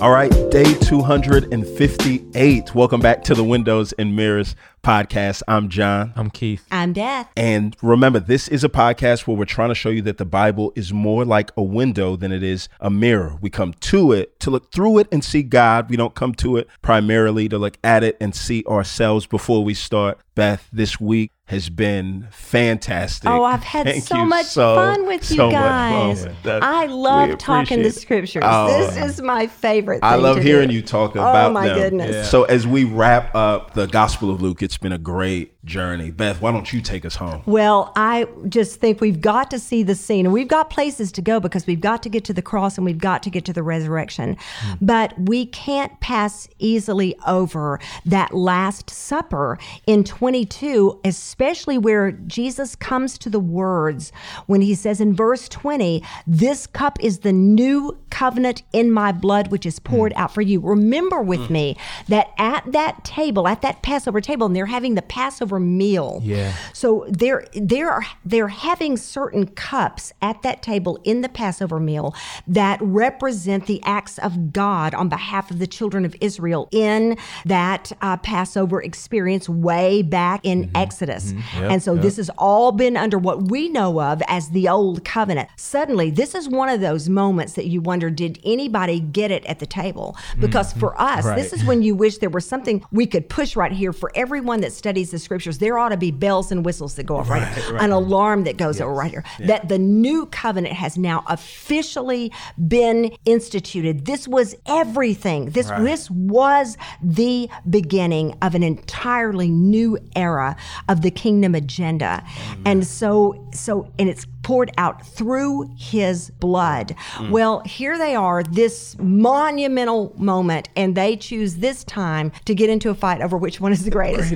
All right, day 258. Welcome back to the Windows and Mirrors podcast. I'm John. I'm Keith. I'm Beth. And remember, this is a podcast where we're trying to show you that the Bible is more like a window than it is a mirror. We come to it to look through it and see God. We don't come to it primarily to look at it and see ourselves before we start. Beth, this week has been fantastic. Oh, I've had Thank so much so, fun with you guys. Oh, I love talking the scriptures. Oh. this is my favorite thing I love hearing do. you talk oh, about. Oh, my them. goodness. So as we wrap up the Gospel of Luke, it's been a great journey. Beth, why don't you take us home? Well, I just think we've got to see the scene, and we've got places to go because we've got to get to the cross and we've got to get to the resurrection. Hmm. But we can't pass easily over that Last Supper in 22, especially where Jesus comes to the words when he says in verse 20, This cup is the new covenant in my blood, which is poured out for you. Remember with me that at that table, at that Passover table, and they're having the Passover meal. Yeah. So they're they're they're having certain cups at that table in the Passover meal that represent the acts of God on behalf of the children of Israel in that uh, Passover experience way back in Exodus. Mm-hmm. Yep, and so yep. this has all been under what we know of as the old covenant. Suddenly, this is one of those moments that you wonder, did anybody get it at the table? Because mm-hmm. for us, Right. this is when you wish there was something we could push right here for everyone that studies the scriptures. There ought to be bells and whistles that go off right, here, an alarm that goes over right here. That the new covenant has now officially been instituted. This was everything. This this was the beginning of an entirely new era of the kingdom agenda. And so so and it's poured out through his blood. Mm. Well, here they are, this monumental moment, and they choose this time to get into a fight over which one is the greatest.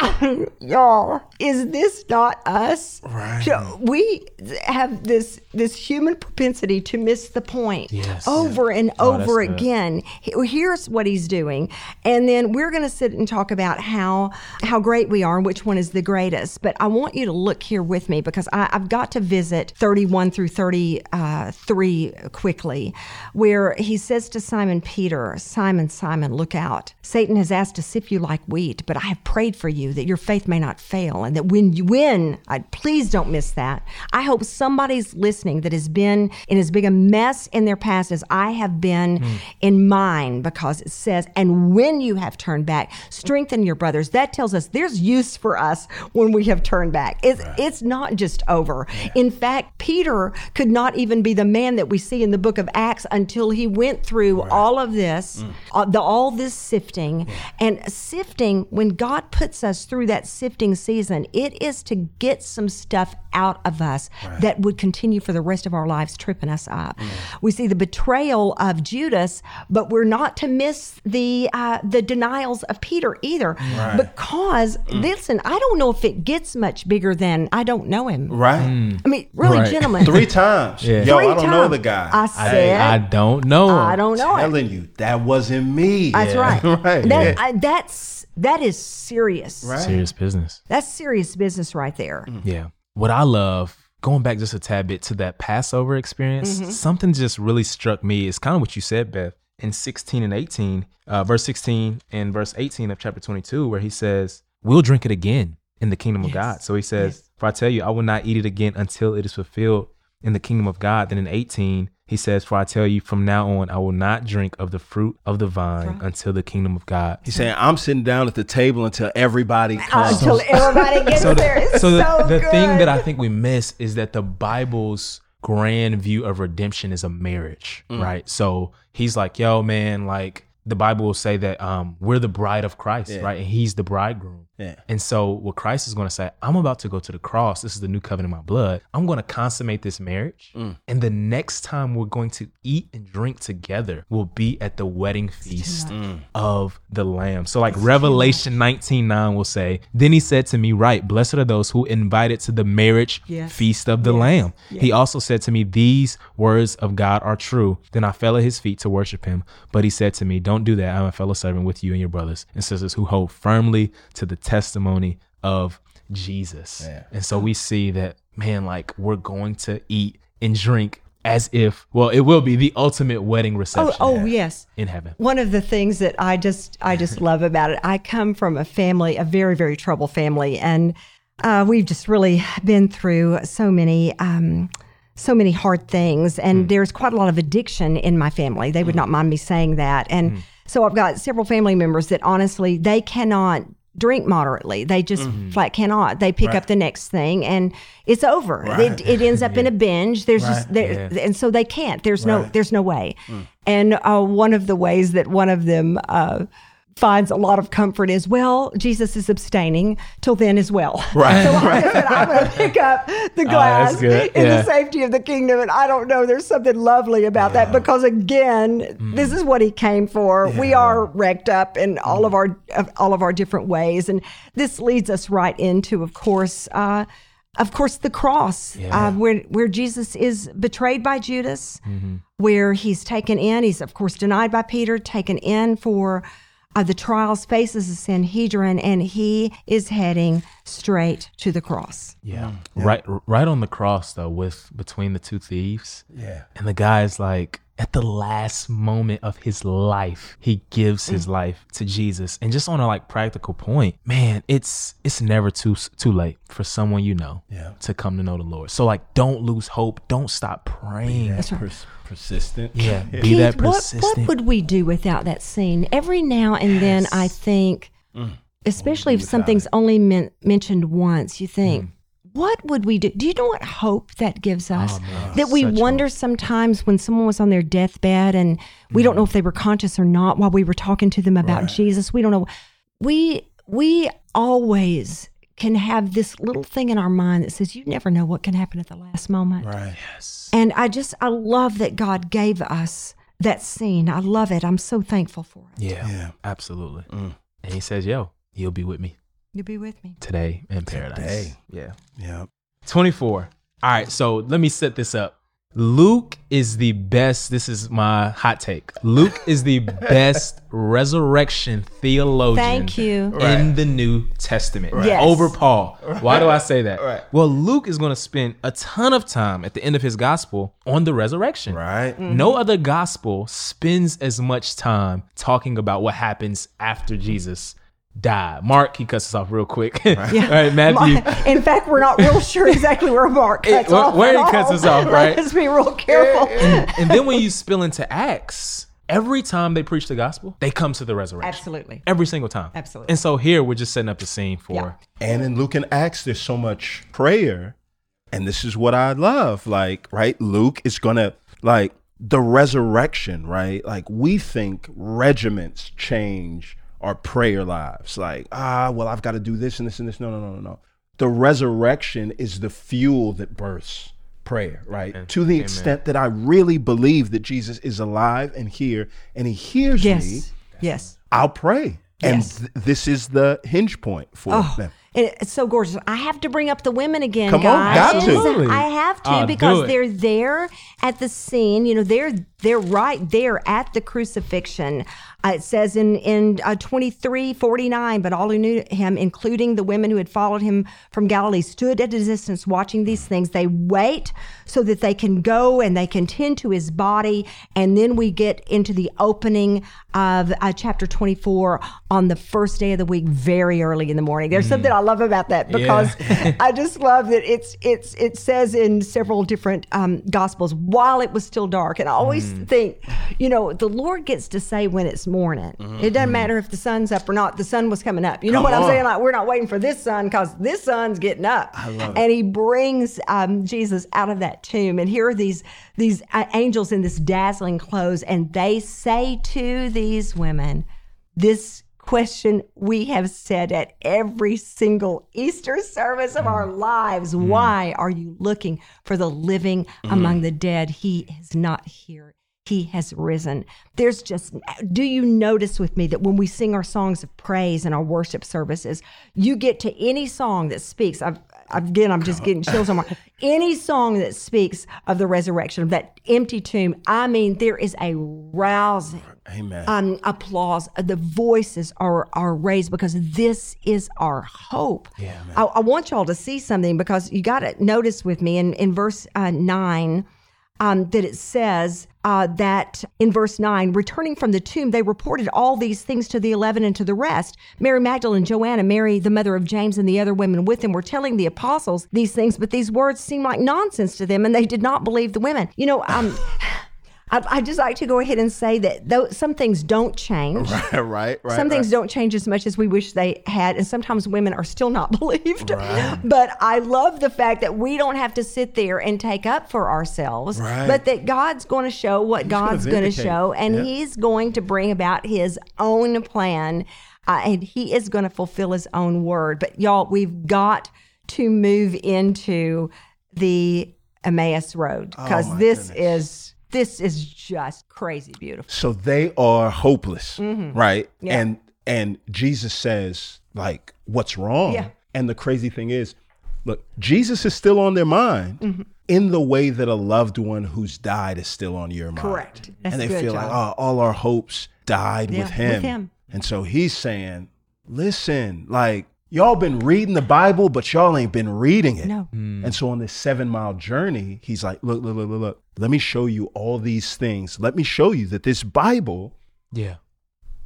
Y'all, is this not us? Right. So we have this this human propensity to miss the point Yes. over and Oh, over again. Here's what he's doing, and then we're going to sit and talk about how how great we are and which one is the greatest. But I want you to look here with me because I, I've got to visit 31 through 33 uh, quickly, where he says to Simon Peter, Simon, Simon, look out! Satan has asked to sift you like wheat, but I have prayed for you that your faith may not fail, and that when you win, I, please don't miss that. I hope somebody's listening that has been in as big a mess in their past as I have been hmm. in mine, because it says, and when you have turned back, strengthen your brothers. That tells us there's use for us when we have turned back. It's it's not just over. In fact, Peter could not even be the man that we see in the book of Acts until he went through all of this, mm. uh, the, all this sifting, mm. and sifting. When God puts us through that sifting season, it is to get some stuff out of us that would continue for the rest of our lives, tripping us up. We see the betrayal of Judas, but we're not to miss the uh, the denials of Peter either, because listen, I don't know if it gets much bigger than I don't know him. Right? I mean, really, Right. gentlemen. Three times. Yeah. Yo, Three I don't know the guy. I said, I don't know. I don't know it. telling you, that wasn't me. That's Yeah. right. Right, That, yeah. I, that's that is serious. Right. Serious business. That's serious business right there. Yeah. What I love, going back just a tad bit to that Passover experience, Mm-hmm. something just really struck me. It's kind of what you said, Beth, in 16 and 18, uh, verse 16 and verse 18 of chapter 22, where he says, We'll drink it again in the kingdom of God. So he says, For I tell you, I will not eat it again until it is fulfilled in the kingdom of God. Then in 18, he says, For I tell you, from now on, I will not drink of the fruit of the vine until the kingdom of God. He's saying, I'm sitting down at the table until everybody comes. until everybody gets so there. It's so so, the, the good. thing that I think we miss is that the Bible's grand view of redemption is a marriage, Mm. right? So he's like, yo, man, like the Bible will say that um, we're the bride of Christ, Yeah. right? And he's the bridegroom. Yeah. And so what Christ is going to say, I'm about to go to the cross. This is the new covenant in my blood. I'm going to consummate this marriage. Mm. And the next time we're going to eat and drink together will be at the wedding feast Mm. of the lamb. So like Revelation 19, 9 will say, then he said to me, right, blessed are those who invited to the marriage Yes. feast of the lamb. He also said to me, these words of God are true. Then I fell at his feet to worship him. But he said to me, don't do that. I'm a fellow servant with you and your brothers and sisters who hold firmly to the testimony of Jesus. Yeah. And so we see that, man, like we're going to eat and drink as if, well, it will be the ultimate wedding Oh, reception oh yes. in heaven. One of the things that I just I just love about it, I come from a family, a very very troubled family, and uh, we've just really been through so many. Um, so many hard things, and there's quite a lot of addiction in my family. They would not mind me saying that. And so I've got several family members that honestly they cannot drink moderately. They just flat cannot. They pick up the next thing, and it's over. It, it ends up in a binge. There's just there, and so they can't. There's no there's no way. And uh, one of the ways that one of them uh, finds a lot of comfort is well, Jesus is abstaining till then as well. Right, So I said, I'm going to pick up the glass that's good. in Yeah. the safety of the kingdom, and I don't know. There's something lovely about that because again, this is what he came for. We are wrecked up in all of our all of our different ways, and this leads us right into, of course. Uh, of course, the cross, uh, where where Jesus is betrayed by Judas, where he's taken in. He's of course denied by Peter, taken in for uh, the trials, faces the Sanhedrin, and he is heading straight to the cross. Yeah. Right right on the cross though, with between the two thieves. Yeah. And the guy's like at the last moment of his life, he gives his Mm. life to Jesus. And just on a like practical point, man, it's it's never too too late for someone you know Yeah. to come to know the Lord. So like don't lose hope, don't stop praying. That's pers- persistent. Yeah, be Keith, that what, persistent. what would we do without that scene? Every now and then, I think, Mm. especially if something's only men- mentioned once, you think, Mm. What would we do? Do you know what hope that gives us? that we Oh, Such wonder sometimes when someone was on their deathbed and we Mm. don't know if they were conscious or not while we were talking to them about Jesus. We don't know. We we always can have this little thing in our mind that says you never know what can happen at the last moment. Right. Yes. And I just, I love that God gave us that scene. I love it. I'm so thankful for it. Yeah. Yeah. Absolutely. And he says, Yo, you'll be with me You'll be with me. today in paradise. Today. Yeah. Yeah. 24. All right, so let me set this up. Luke is the best. This is my hot take. Luke is the best resurrection theologian Thank you. in the New Testament Yes. over Paul. Why do I say that? Right. Well, Luke is going to spend a ton of time at the end of his gospel on the resurrection. Right. Mm-hmm. No other gospel spends as much time talking about what happens after Jesus died. Mark, he cuts us off real quick. right All right, Matthew. In fact, we're not real sure exactly where Mark cuts where- off. where at he cuts us off, right? Let's be real careful. and then when you spill into Acts, every time they preach the gospel, they come to the resurrection. Absolutely. Every single time. Absolutely. And so here we're just setting up the scene for Yeah. And in Luke and Acts, there's so much prayer. And this is what I love. Like, right? Luke is going to, like, the resurrection, right? Like, we think regiments change our prayer lives. Like, ah, well, I've got to do this and this and this. No, no, no, no, no. The resurrection is the fuel that bursts prayer, right? To the extent that I really believe that Jesus is alive and here and he hears me, Yes. Yes. I'll pray. And Yes. th- this is the hinge point for Oh, them. it's so gorgeous. I have to bring up the women again, Come on, guys. got to. Absolutely. I have to Ah, do because they're there at the scene. You know, they're they're right there at the crucifixion. Uh, it says in in uh, twenty three forty nine, but all who knew him, including the women who had followed him from Galilee, stood at a distance watching these things. They wait so that they can go and they can tend to his body, and then we get into the opening of uh, chapter twenty four on the first day of the week, very early in the morning. There's something I love about that because I just love that it's it's it says in several different um, gospels while it was still dark, and I always think, you know, the Lord gets to say when it's morning. Mm-hmm, it doesn't mm-hmm. matter if the sun's up or not. The sun was coming up. You know Come what I'm on. saying? Like we're not waiting for this sun because this sun's getting up. I love it. And He brings um, Jesus out of that tomb, and here are these these uh, angels in this dazzling clothes, and they say to these women, this question we have said at every single Easter service of our mm. lives. Mm. Why are you looking for the living mm. among the dead? He is not here. He has risen. There's just, do you notice with me that when we sing our songs of praise in our worship services, you get to any song that speaks, I've, again, I'm just getting chills on my, any song that speaks of the resurrection, of that empty tomb, I mean, there is a rousing Amen. um, applause. The voices are are raised because this is our hope. Yeah, I, I want y'all to see something because you got to notice with me in in verse uh, nine. Um, that it says uh, that in verse 9, returning from the tomb, they reported all these things to the eleven and to the rest. Mary Magdalene, Joanna, Mary, the mother of James, and the other women with them were telling the apostles these things, but these words seemed like nonsense to them, and they did not believe the women. You know, um, I, I just like to go ahead and say that though some things don't change. right, right, right. Some things don't change as much as we wish they had, and sometimes women are still not believed. But I love the fact that we don't have to sit there and take up for ourselves, Right. but that God's going to show what gonna God's going to show, and Yeah. He's going to bring about His own plan, uh, and He is going to fulfill His own word. But y'all, we've got to move into the Emmaus Road because Oh, this goodness. is this is just crazy beautiful. So they are hopeless, right? Mm-hmm. Yeah. And and Jesus says like, "What's wrong?" Yeah. And the crazy thing is, look, Jesus is still on their mind Mm-hmm. in the way that a loved one who's died is still on your mind. Correct. That's and they feel like, oh, all our hopes died Yeah, with him. with him. And so he's saying, listen, like y'all been reading the Bible, but y'all ain't been reading it. No. Hmm. And so on this seven mile journey, he's like, look, look, look, look, look. Let me show you all these things. Let me show you that this Bible Yeah.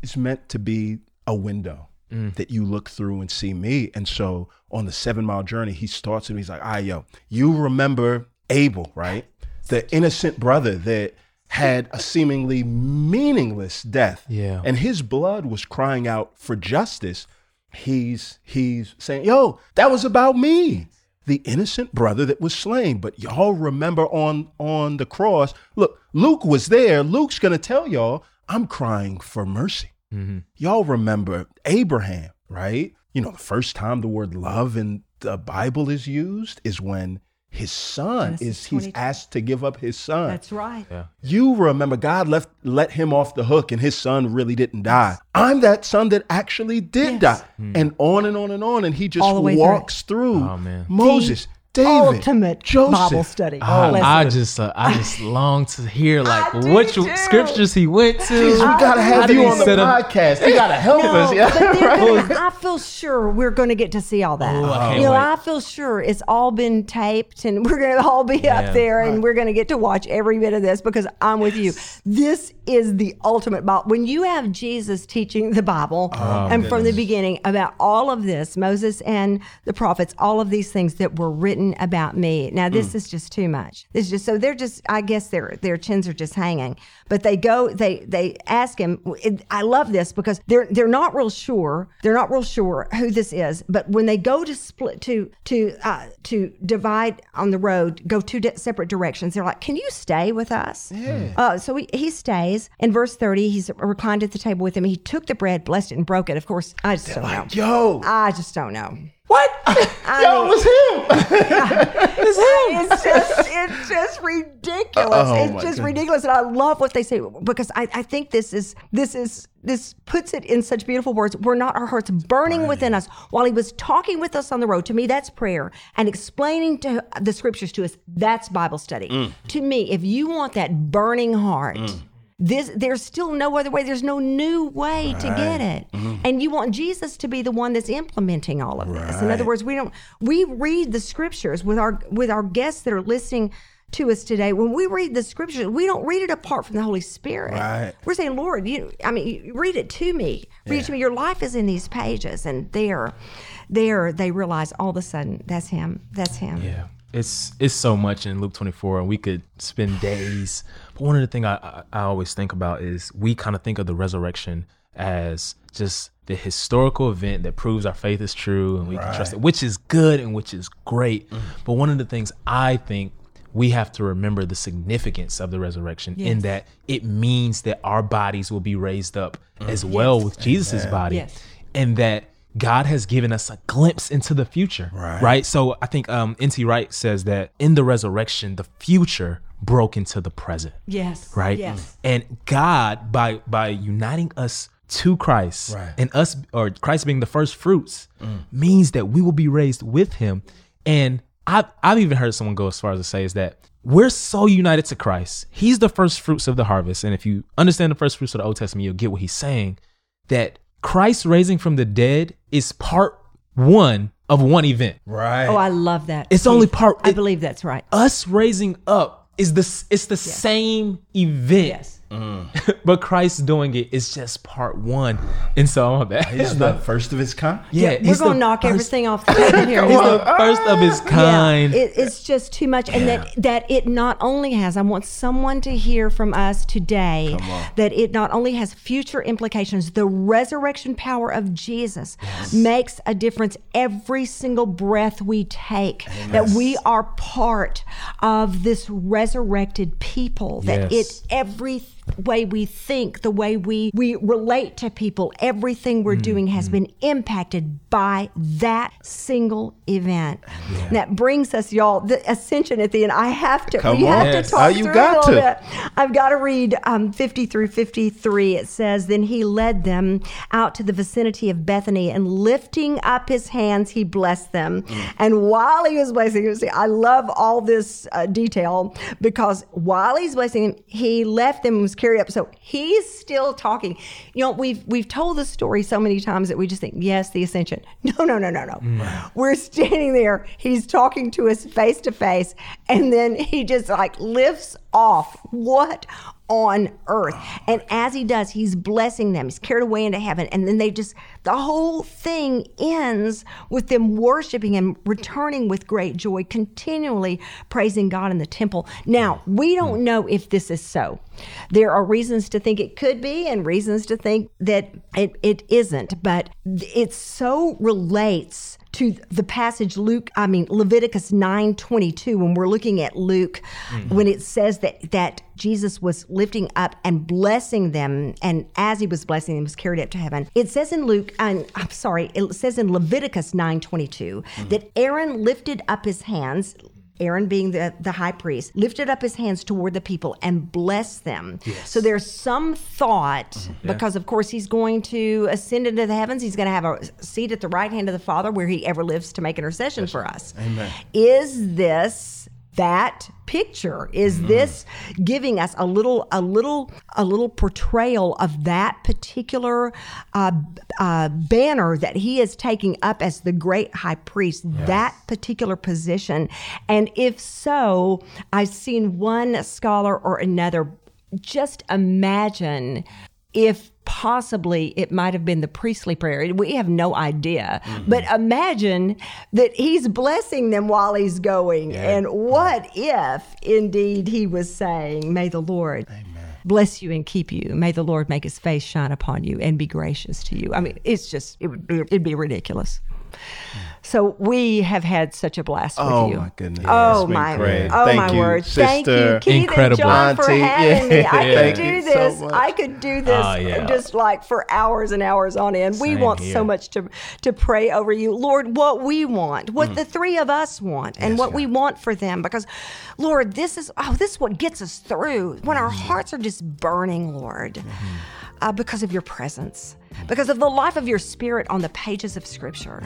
is meant to be a window hmm. that you look through and see me. And so on the seven mile journey, he starts and he's like, all right, yo, you remember Abel, right? The innocent brother that had a seemingly meaningless death. Yeah. And his blood was crying out for justice. He's he's saying, yo, that was about me. The innocent brother that was slain. But y'all remember on on the cross, look, Luke was there. Luke's gonna tell y'all, I'm crying for mercy. Mm-hmm. Y'all remember Abraham, right? You know, the first time the word love in the Bible is used is when his son Genesis is he's 22. asked to give up his son. That's right. Yeah. You remember God left let him off the hook and his son really didn't die. I'm that son that actually did Yes. die. Hmm. And on and on and on and he just All the way through walks through, Oh, man. Moses, David, Ultimate Joseph. Bible study. I, Listen. I just uh, I just long to hear like which too. scriptures he went to. Jeez, we gotta I have did you on the podcast. You gotta help No, us. Yeah. right? gonna- I feel sure we're going to get to see all that. Oh, I can't you know, wait. I feel sure it's all been taped, and we're going to all be Yeah, up there, and we're going to get to watch every bit of this because I'm with you. This is the ultimate Bible. When you have Jesus teaching the Bible, Oh, and from the beginning about all of this, Moses and the prophets, all of these things that were written about me. Now, Mm. this is just too much. This is just so they're just. I guess their their chins are just hanging. But they go. They they ask him. it- I love this because they're they're not real sure. They're not real sure who this is. But when they go to split to to uh, to divide on the road, go two di- separate directions. They're like, "Can you stay with us?" Yeah. Uh, so he, he stays. In verse thirty, he's reclined at the table with him. He took the bread, blessed it, and broke it. Of course, I just don't know. Yo, I just don't know. what? I yo, mean- it was him. It's just, it's just ridiculous. Oh, it's just goodness. ridiculous, and I love what they say because I, I think this is this is this puts it in such beautiful words. We're not our hearts burning within us while he was talking with us on the road. To me, that's prayer and explaining to the scriptures to us. That's Bible study. Mm. To me, if you want that burning heart. This, there's still no other way. There's no new way to get it, Mm-hmm. and you want Jesus to be the one that's implementing all of this. In other words, we don't. We read the scriptures with our with our guests that are listening to us today. When we read the scriptures, we don't read it apart from the Holy Spirit. Right. We're saying, Lord, you. I mean, read it to me. Read it to me. Your life is in these pages, and there, there, they realize all of a sudden that's Him. That's Him. Yeah, it's it's so much in Luke 24, and we could spend days. But one of the things I, I I always think about is we kind of think of the resurrection as just the historical event that proves our faith is true and we can trust it, which is good and which is great. Mm-hmm. But one of the things I think we have to remember the significance of the resurrection in that it means that our bodies will be raised up as mm. well with Jesus' body Yes. and that God has given us a glimpse into the future. Right. Right. So I think um, N.T. Wright says that in the resurrection, the future broke into the present. Yes. Right. Yes. And God, by by uniting us to Christ Right. and us or Christ being the first fruits, means that we will be raised with Him. And I've I've even heard someone go as far as to say is that we're so united to Christ. He's the first fruits of the harvest. And if you understand the first fruits of the Old Testament, you'll get what he's saying that Christ raising from the dead is part one of one event. Right. Oh, I love that. It's only part I it- believe that's right. us raising up is the it's the same event. Yes. but Christ doing it is just part one. And so I'm that. He's the first of his kind. yeah, We're gonna knock first- everything off the table here. He's the first of his kind. Yeah, it, it's just too much, and that that it not only has. I want someone to hear from us today that it not only has future implications. The resurrection power of Jesus makes a difference every single breath we take. That we are part of this resurrected people. That Yes. it every way we think, the way we we relate to people, everything we're doing has been impacted by that single event. That brings us, y'all, the ascension at the end. I have to, Come we on. have Yes. to talk Oh, you through got it a little to. bit. I've got to read um, 50 through 53. It says, Then he led them out to the vicinity of Bethany, and lifting up his hands, he blessed them. And while he was blessing them, see, I love all this uh, detail because while he's blessing them, he left them and was carried up. So he's still talking. You know, we've we've told the story so many times that we just think, yes, the ascension. No, no, no, no, no. Mm. We're standing there. He's talking to us face to face, and then he just like lifts off. What on earth? And as he does, he's blessing them. He's carried away into heaven, and then they just the whole thing ends with them worshiping him, returning with great joy, continually praising God in the temple. Now we don't hmm. know if this is so. There are reasons to think it could be, and reasons to think that it, it isn't. But it so relates to the passage Luke, I mean Leviticus 9:22 when we're looking at Luke mm-hmm. when it says that that Jesus was lifting up and blessing them and as he was blessing them was carried up to heaven. It says in Luke and I'm sorry, it says in Leviticus 9:22 mm-hmm. that Aaron lifted up his hands Aaron, being the, the high priest, lifted up his hands toward the people and blessed them. So there's some thought, mm-hmm. because of course he's going to ascend into the heavens. He's going to have a seat at the right hand of the Father where he ever lives to make intercession for us. Amen. Is this that picture? Is Mm-hmm. this giving us a little a little a little portrayal of that particular uh, uh, banner that he is taking up as the great high priest that particular position? And if so i've seen one scholar or another just imagine if possibly it might have been the priestly prayer. We have no idea. Mm-hmm. But imagine that he's blessing them while he's going. And what if indeed he was saying, May the Lord bless you and keep you. May the Lord make his face shine upon you and be gracious to you. I mean, it's just, it would be, it'd be ridiculous. So we have had such a blast with you. Oh my goodness. Oh my! great. Oh Thank my you, word! Thank you, sister. Keith Incredible. and John, for Auntie. having me. I Yeah. could do you so this. I could do this Oh, yeah. just like for hours and hours on end. We want here. so much to to pray over you, Lord. What we want, what Mm. the three of us want, and what we want for them, because Lord, this is oh, this is what gets us through when our Mm-hmm. hearts are just burning, Lord, uh, because of your presence. Because of the life of your spirit on the pages of Scripture,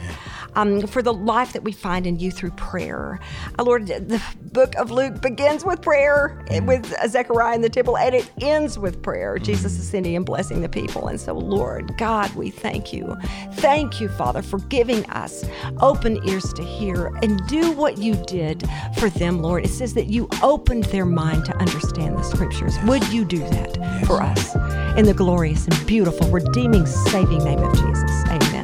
um, for the life that we find in you through prayer. Uh, Lord, the book of Luke begins with prayer eh, with Zechariah in the temple, and it ends with prayer. Jesus ascending and blessing the people. And so, Lord God, we thank you. Thank you, Father, for giving us open ears to hear and do what you did for them, Lord. It says that you opened their mind to understand the Scriptures. Would you do that for us? In the glorious and beautiful, redeeming, saving name of Jesus. Amen.